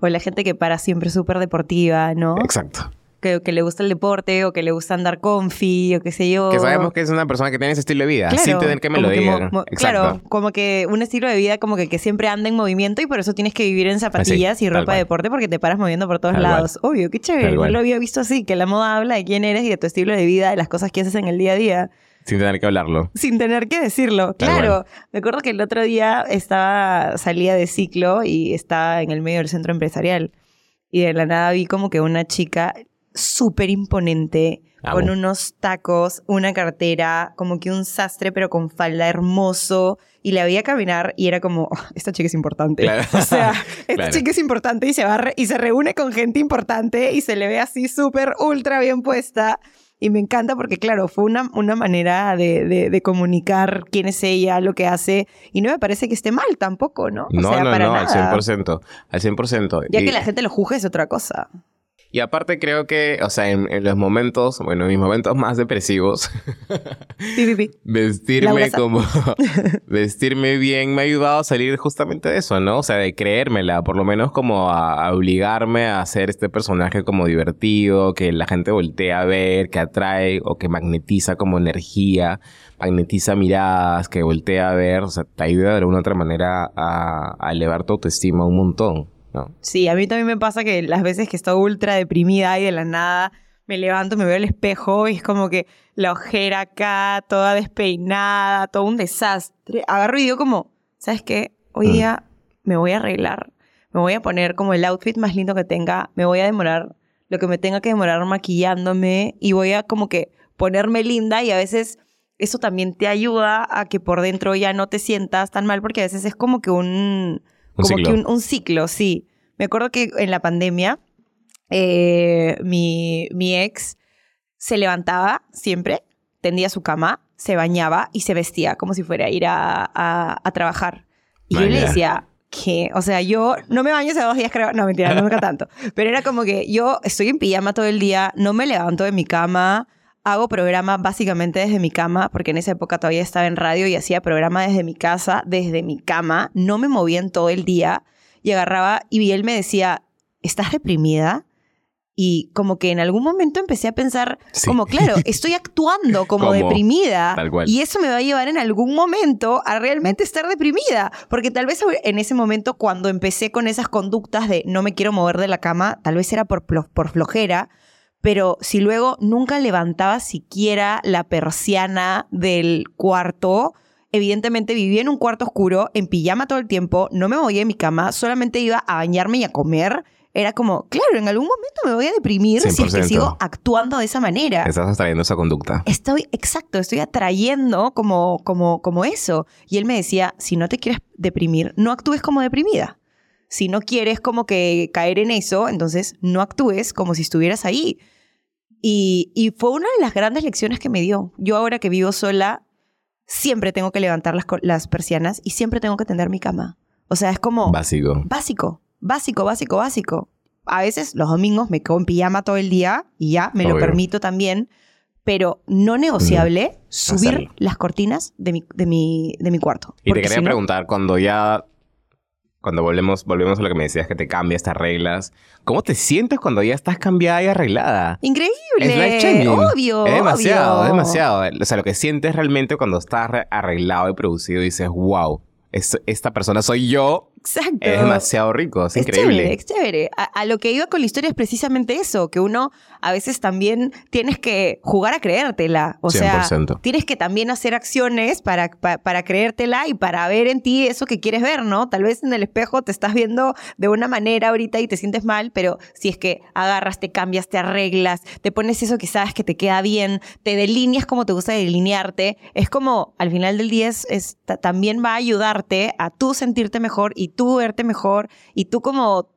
O la gente que para siempre súper deportiva, ¿no? Exacto. Que, que le gusta el deporte o que le gusta andar confi o qué sé yo. Que sabemos que es una persona que tiene ese estilo de vida, Claro, sin tener que me lo digan. Claro, como que un estilo de vida como que, que siempre anda en movimiento y por eso tienes que vivir en zapatillas y ropa de deporte porque te paras moviendo por todos Tal cual. lados. Obvio, qué chévere. Cual. lo había visto así, que la moda habla de quién eres y de tu estilo de vida, de las cosas que haces en el día a día. Sin tener que hablarlo. Sin tener que decirlo. Claro. Me acuerdo que el otro día estaba, salía de ciclo y estaba en el medio del centro empresarial. Y de la nada vi como que una chica súper imponente, Amo. con unos tacos, una cartera, como que un sastre, pero con falda hermoso. Y la veía caminar y era como, "Oh, esta chica es importante. Claro. O sea, esta Claro. chica es importante y se, va y se reúne con gente importante y se le ve así súper, ultra bien puesta. Y me encanta porque, claro, fue una, una manera de, de- de comunicar quién es ella, lo que hace. Y no me parece que esté mal tampoco, ¿no? O No, sea, no, para no, al nada. 100%. Al 100%. Ya Y- que la gente lo juzgue es otra cosa. Y aparte creo que, o sea, en, en los momentos, bueno, en mis momentos más depresivos, Pi, pi, pi. vestirme como, vestirme bien me ha ayudado a salir justamente de eso, ¿no? O sea, de creérmela, por lo menos como a, a obligarme a hacer este personaje como divertido, que la gente voltea a ver, que atrae o que magnetiza como energía, magnetiza miradas, que voltea a ver, o sea, te ayuda de alguna otra manera a, a elevar tu autoestima un montón, ¿no? Sí, a mí también me pasa que las veces que estoy ultra deprimida y de la nada me levanto, me veo al espejo y es como que la ojera acá, toda despeinada, todo un desastre. Agarro y digo como, ¿sabes qué? Hoy Mm. día me voy a arreglar, me voy a poner como el outfit más lindo que tenga, me voy a demorar lo que me tenga que demorar maquillándome y voy a como que ponerme linda y a veces eso también te ayuda a que por dentro ya no te sientas tan mal porque a veces es como que Un como ciclo. que un, un ciclo, sí. Me acuerdo que en la pandemia, eh, mi, mi ex se levantaba siempre, tendía su cama, se bañaba y se vestía como si fuera a ir a, a- a trabajar. Y yo le decía que, o sea, yo no me baño hace dos días, creo. No, mentira, no nunca tanto. Pero era como que yo estoy en pijama todo el día, no me levanto de mi cama, hago programa básicamente desde mi cama, porque en esa época todavía estaba en radio y hacía programa desde mi casa, desde mi cama, no me movía en todo el día y agarraba y él me decía, ¿estás reprimida? Y como que en algún momento empecé a pensar, como claro, estoy actuando como, deprimida. Y eso me va a llevar en algún momento a realmente estar deprimida. Porque tal vez en ese momento, cuando empecé con esas conductas de no me quiero mover de la cama, tal vez era por, por flojera. Pero si luego nunca levantaba siquiera la persiana del cuarto, evidentemente vivía en un cuarto oscuro, en pijama todo el tiempo, no me movía de mi cama, solamente iba a bañarme y a comer era como, claro, en algún momento me voy a deprimir si es que sigo actuando de esa manera. Estás atrayendo esa conducta. Estoy, exacto, estoy atrayendo como, como, como eso. Y él me decía, si no te quieres deprimir, no actúes como deprimida. Si no quieres como que caer en eso, entonces no actúes como si estuvieras ahí. Y, y fue una de las grandes lecciones que me dio. Yo ahora que vivo sola, siempre tengo que levantar las, las persianas y siempre tengo que tender mi cama. O sea, es como... Básico. Básico básico, básico, básico. A veces los domingos me quedo en pijama todo el día y ya me lo permito también, pero no negociable subir las cortinas de mi, de mi, de mi cuarto. Y te quería preguntar, cuando ya, cuando volvemos, volvemos a lo que me decías, que te cambia estas reglas, ¿cómo te sientes cuando ya estás cambiada y arreglada? Increíble. Es obvio. Es demasiado, es demasiado. O sea, lo que sientes realmente cuando estás arreglado y producido, dices, wow, esta persona soy yo Exacto. Es demasiado rico, es, increíble. es chévere. A, lo que iba con la historia es precisamente eso, que uno a veces también tienes que jugar a creértela. O sea, tienes que también hacer acciones para, para, creértela y para ver en ti eso que quieres ver, ¿no? Tal vez en el espejo te estás viendo de una manera ahorita y te sientes mal, pero si es que agarras, te cambias, te arreglas, te pones eso que sabes que te queda bien, te delineas como te gusta delinearte, es como al final del día es, también va a ayudarte a tú sentirte mejor y tú verte mejor y tú como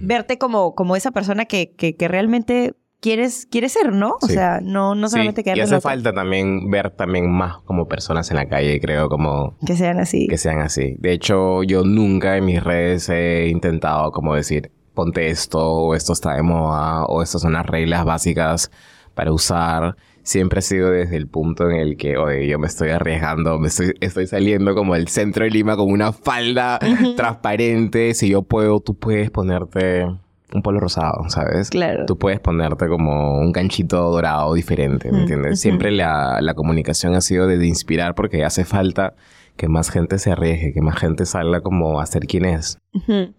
verte como, como esa persona que, que, realmente quieres, quieres ser, ¿no? O sea, no, no solamente sí. Y hace falta también ver también más como personas en la calle, creo, como... Que sean así. Que sean así. De hecho, yo nunca en mis redes he intentado como decir, ponte esto, o esto está de moda, o estas son las reglas básicas para usar siempre ha sido desde el punto en el que, oye, yo me estoy arriesgando, me estoy, estoy saliendo como el centro de Lima con una falda transparente. Si yo puedo, tú puedes ponerte un polo rosado, ¿sabes? Claro. Tú puedes ponerte como un ganchito dorado diferente, ¿me entiendes? Siempre la, la, comunicación ha sido de, inspirar porque hace falta que más gente se arriesgue, que más gente salga como a ser quien es,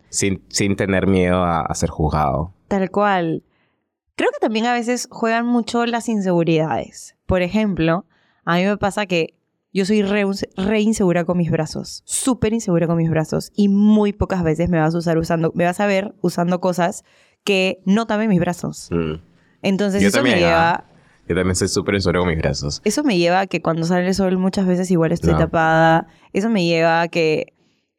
sin, sin tener miedo a, a ser juzgado. Tal cual. Creo que también a veces juegan mucho las inseguridades. Por ejemplo, a mí me pasa que yo soy re, insegura con mis brazos, súper insegura con mis brazos y muy pocas veces me vas a usar usando, me vas a ver usando cosas que no tapen mis brazos. Mm. Entonces eso me lleva... Ah, yo también soy súper insegura con mis brazos. Eso me lleva a que cuando sale el sol muchas veces igual estoy tapada. Eso me lleva a que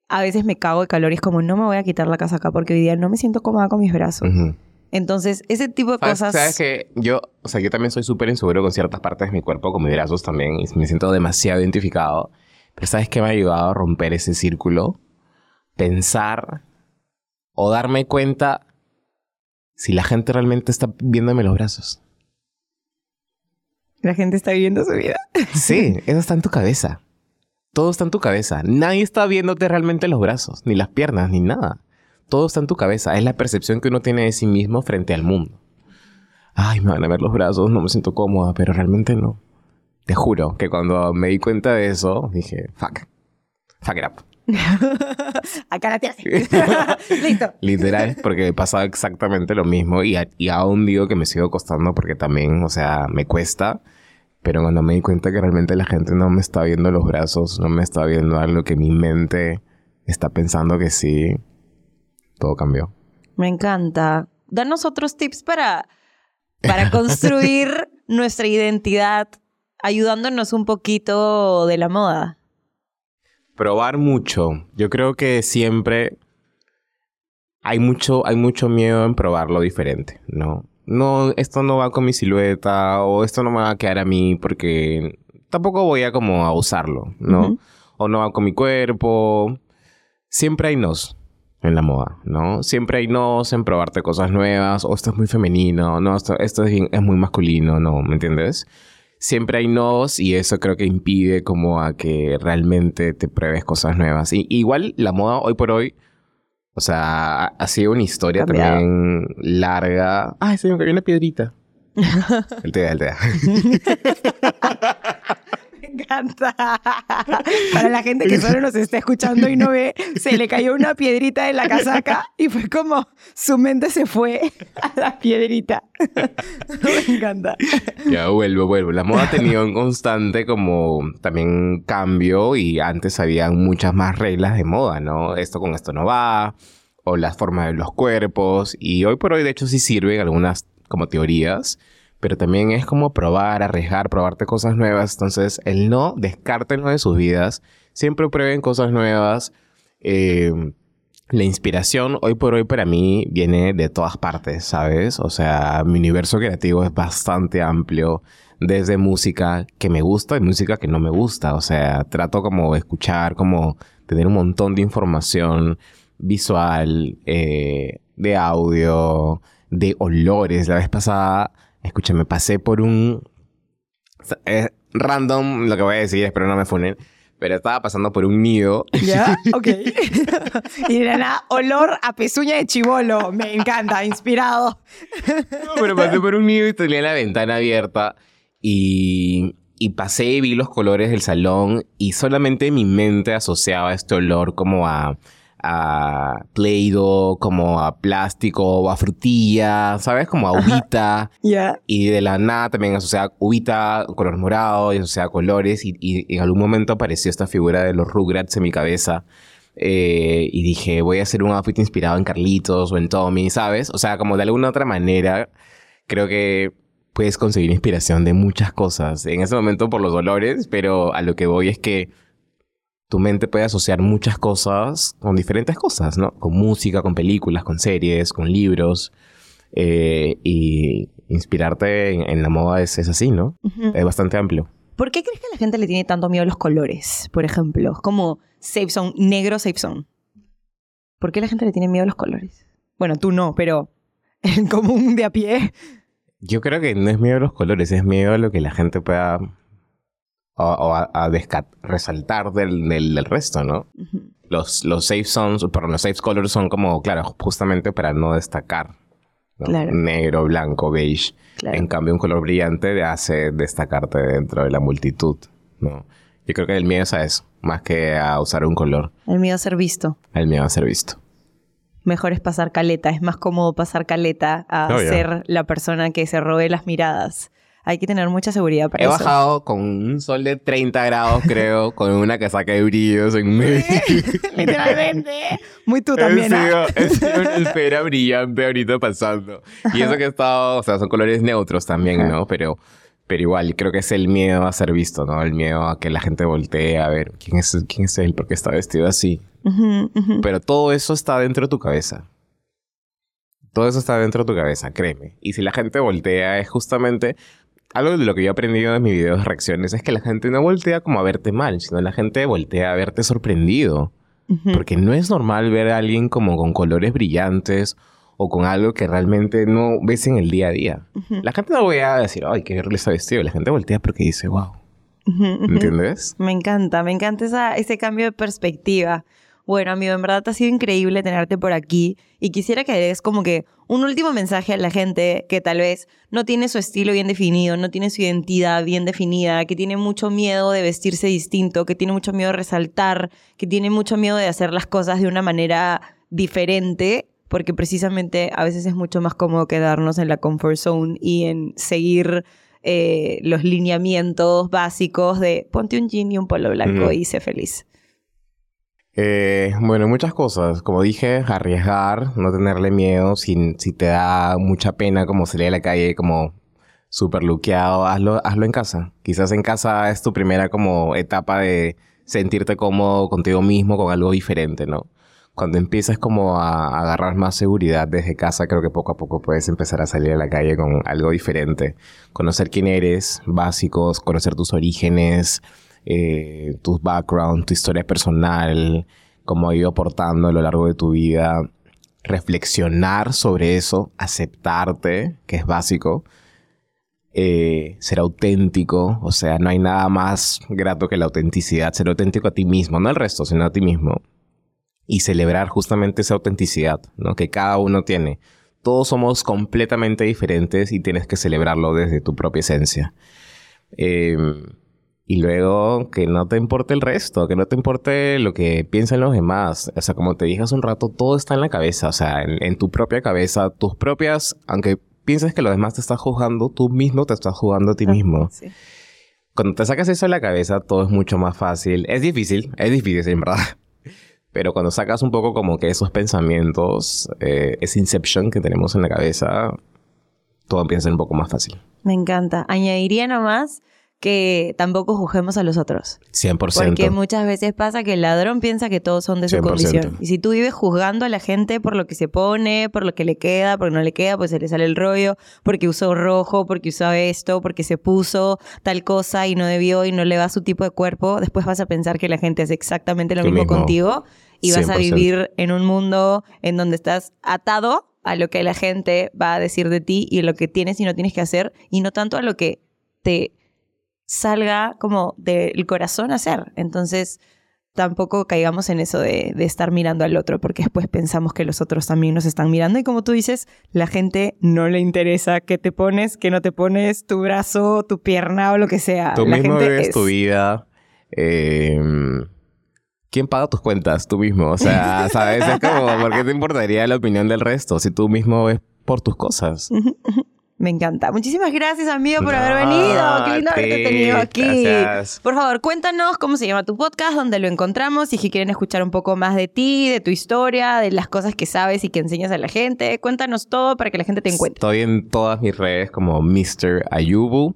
a veces me cago de calor y es como no me voy a quitar la casaca porque hoy día no me siento cómoda con mis brazos. Entonces, ese tipo de cosas... Sabes que yo, o sea, yo también soy súper inseguro con ciertas partes de mi cuerpo, con mis brazos también, y me siento demasiado identificado. Pero ¿sabes qué me ha ayudado a romper ese círculo? Pensar o darme cuenta si la gente realmente está viéndome los brazos. La gente está viviendo su vida. Sí, eso está en tu cabeza. Todo está en tu cabeza. Nadie está viéndote realmente los brazos, ni las piernas, ni nada. Todo está en tu cabeza. Es la percepción que uno tiene de sí mismo frente al mundo. Ay, me van a ver los brazos, no me siento cómoda, pero realmente no. Te juro que cuando me di cuenta de eso, dije, fuck. Fuck it up. Acá la tía. Listo. Literal, porque pasaba exactamente lo mismo y, y aún digo que me sigo costando porque también, o sea, me cuesta. Pero cuando me di cuenta que realmente la gente no me está viendo los brazos, no me está viendo algo que mi mente está pensando que sí, todo cambió. Me encanta. Danos otros tips para, para construir nuestra identidad, ayudándonos un poquito de la moda. Probar mucho. Yo creo que siempre hay mucho, hay mucho miedo en probar lo diferente, ¿no? No, esto no va con mi silueta o esto no me va a quedar a mí porque tampoco voy a como a usarlo, ¿no? O no va con mi cuerpo. Siempre hay nos en la moda, ¿no? Siempre hay nos en probarte cosas nuevas, o esto es muy femenino, no, esto, es, muy masculino, ¿no? ¿Me entiendes? Siempre hay nos y eso creo que impide como a que realmente te pruebes cosas nuevas. Y, igual la moda hoy por hoy O sea, ha sido una historia también larga. Ay, se me cayó una piedrita. el TEA, el TEA. encanta. Para la gente que solo nos está escuchando y no ve, se le cayó una piedrita en la casaca y fue como su mente se fue a la piedrita. Me encanta. Ya vuelvo, vuelvo. La moda ha tenido un constante como también cambio y antes había muchas más reglas de moda, ¿no? Esto con esto no va, o las formas de los cuerpos, y hoy por hoy de hecho sí sirven algunas como teorías pero también es como probar, arriesgar, probarte cosas nuevas. Entonces, el no, descártenlo de sus vidas. Siempre prueben cosas nuevas. Eh, la inspiración hoy por hoy para mí viene de todas partes, ¿sabes? O sea, mi universo creativo es bastante amplio. Desde música que me gusta y música que no me gusta. O sea, trato como de escuchar, como tener un montón de información visual, eh, de audio, de olores. La vez pasada Escúchame, pasé por un... Es random lo que voy a decir, espero no me funen. Pero estaba pasando por un nido. ¿Ya? Ok. y de nada, olor a pezuña de chivolo. Me encanta, inspirado. no, pero pasé por un nido y tenía la ventana abierta. Y, y pasé y vi los colores del salón. Y solamente mi mente asociaba este olor como a a play como a plástico o a frutilla, ¿sabes? Como a uvita. Ya. Y de la nada también asociaba uvita, color morado, y asociaba colores. Y, en algún momento apareció esta figura de los Rugrats en mi cabeza. Eh, y dije, voy a hacer un outfit inspirado en Carlitos o en Tommy, ¿sabes? O sea, como de alguna otra manera, creo que puedes conseguir inspiración de muchas cosas. En ese momento por los dolores, pero a lo que voy es que tu mente puede asociar muchas cosas con diferentes cosas, ¿no? Con música, con películas, con series, con libros. Eh, y inspirarte en, la moda es, así, ¿no? Es bastante amplio. ¿Por qué crees que la gente le tiene tanto miedo a los colores, por ejemplo? Como safe zone, negro safe zone. ¿Por qué la gente le tiene miedo a los colores? Bueno, tú no, pero en común de a pie. Yo creo que no es miedo a los colores, es miedo a lo que la gente pueda o, a, resaltar del, del, resto, ¿no? los, los safe zones, perdón, los safe colors son como, claro, justamente para no destacar. Negro, blanco, beige. En cambio, un color brillante hace destacarte dentro de la multitud, ¿no? Yo creo que el miedo es a eso, más que a usar un color. El miedo a ser visto. El miedo a ser visto. Mejor es pasar caleta, es más cómodo pasar caleta a oh, ser la persona que se robe las miradas hay que tener mucha seguridad para He eso. He bajado con un sol de 30 grados, creo, con una casaca de brillos en medio. Literalmente. Muy tú también. He sido, una esfera brillante ahorita pasando. Y eso que he estado, o sea, son colores neutros también, ¿no? Pero, pero igual, creo que es el miedo a ser visto, ¿no? El miedo a que la gente voltee a ver quién es, quién es él, porque está vestido así. Pero todo eso está dentro de tu cabeza. Todo eso está dentro de tu cabeza, créeme. Y si la gente voltea es justamente algo de lo que yo he aprendido en mis videos de reacciones es que la gente no voltea como a verte mal, sino la gente voltea a verte sorprendido. Porque no es normal ver a alguien como con colores brillantes o con algo que realmente no ves en el día a día. La gente no voy a decir, ay, qué está vestido. La gente voltea porque dice, wow. ¿Entiendes? Me encanta, me encanta esa, ese cambio de perspectiva. Bueno, amigo, en verdad ha sido increíble tenerte por aquí y quisiera que des como que un último mensaje a la gente que tal vez no tiene su estilo bien definido, no tiene su identidad bien definida, que tiene mucho miedo de vestirse distinto, que tiene mucho miedo de resaltar, que tiene mucho miedo de hacer las cosas de una manera diferente, porque precisamente a veces es mucho más cómodo quedarnos en la comfort zone y en seguir eh, los lineamientos básicos de ponte un jean y un polo blanco y sé feliz. Eh, bueno, muchas cosas. Como dije, arriesgar, no tenerle miedo. Si, si te da mucha pena como salir a la calle como súper luqueado, hazlo, hazlo en casa. Quizás en casa es tu primera como etapa de sentirte cómodo contigo mismo, con algo diferente, ¿no? Cuando empiezas como a agarrar más seguridad desde casa, creo que poco a poco puedes empezar a salir a la calle con algo diferente. Conocer quién eres, básicos, conocer tus orígenes, eh, tu background, tu historia personal, cómo ha ido aportando a lo largo de tu vida, reflexionar sobre eso, aceptarte, que es básico, eh, ser auténtico, o sea, no hay nada más grato que la autenticidad, ser auténtico a ti mismo, no al resto, sino a ti mismo. y celebrar justamente esa autenticidad, ¿no? Que cada uno tiene. Todos somos completamente diferentes y tienes que celebrarlo desde tu propia esencia. Em, y luego que no te importe el resto, que no te importe lo que piensan los demás. O sea, como te dije hace un rato, todo está en la cabeza, o sea, en, tu propia cabeza, tus propias, aunque pienses que los demás te están juzgando, tú mismo te estás jugando a ti mismo. Cuando te sacas eso de la cabeza, todo es mucho más fácil. Es difícil, es difícil, en verdad. Pero cuando sacas un poco como que esos pensamientos, eh, ese inception que tenemos en la cabeza, todo empieza a ser un poco más fácil. Me encanta. Añadiría nomás que tampoco juzguemos a los otros. 100%. Porque muchas veces pasa que el ladrón piensa que todos son de su condición. Y si tú vives juzgando a la gente por lo que se pone, por lo que le queda, por lo que no le queda, pues se le sale el rollo, porque usó rojo, porque usó esto, porque se puso tal cosa y no debió y no le va su tipo de cuerpo, después vas a pensar que la gente hace exactamente lo mismo, contigo y vas a vivir en un mundo en donde estás atado a lo que la gente va a decir de ti y lo que tienes y no tienes que hacer y no tanto a lo que te salga como del corazón a hacer. Entonces, tampoco caigamos en eso de, estar mirando al otro, porque después pensamos que los otros también nos están mirando. Y como tú dices, la gente no le interesa qué te pones, qué no te pones, tu brazo, tu pierna o lo que sea. Tú la mismo vives tu vida. Em, ¿Quién paga tus cuentas? Tú mismo. O sea, ¿sabes? Es como, ¿por qué te importaría la opinión del resto si tú mismo ves por tus cosas? Me encanta. Muchísimas gracias, amigo, por haber venido. Qué lindo haberte tenido aquí. Por favor, cuéntanos cómo se llama tu podcast, dónde lo encontramos y si quieren escuchar un poco más de ti, de tu historia, de las cosas que sabes y que enseñas a la gente. Cuéntanos todo para que la gente te encuentre. Estoy en todas mis redes como Mr. Ayubu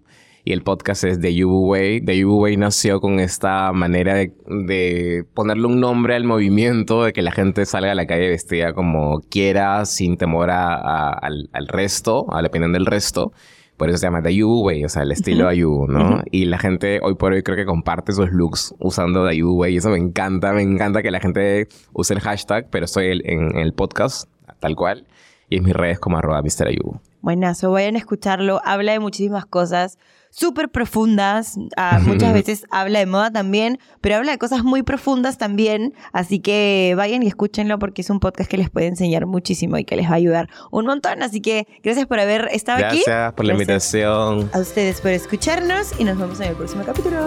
y el podcast es The Yubu Way. The Yubu Way nació con esta manera de, ponerle un nombre al movimiento, de que la gente salga a la calle vestida como quiera, sin temor al, resto, a la opinión del resto. Por eso se llama The Yubu Way, o sea, el estilo Ayubu, ¿no? Y la gente hoy por hoy creo que comparte esos looks usando The Yubu Way y eso me encanta, me encanta que la gente use el hashtag, pero estoy en, el podcast, tal cual, y en mis redes como arroba Mr. Ayubu. Buenazo, vayan a escucharlo, habla de muchísimas cosas súper profundas. Ah, muchas veces habla de moda también, pero habla de cosas muy profundas también. Así que vayan y escúchenlo porque es un podcast que les puede enseñar muchísimo y que les va a ayudar un montón. Así que gracias por haber estado aquí. Gracias por la invitación. A ustedes por escucharnos y nos vemos en el próximo capítulo.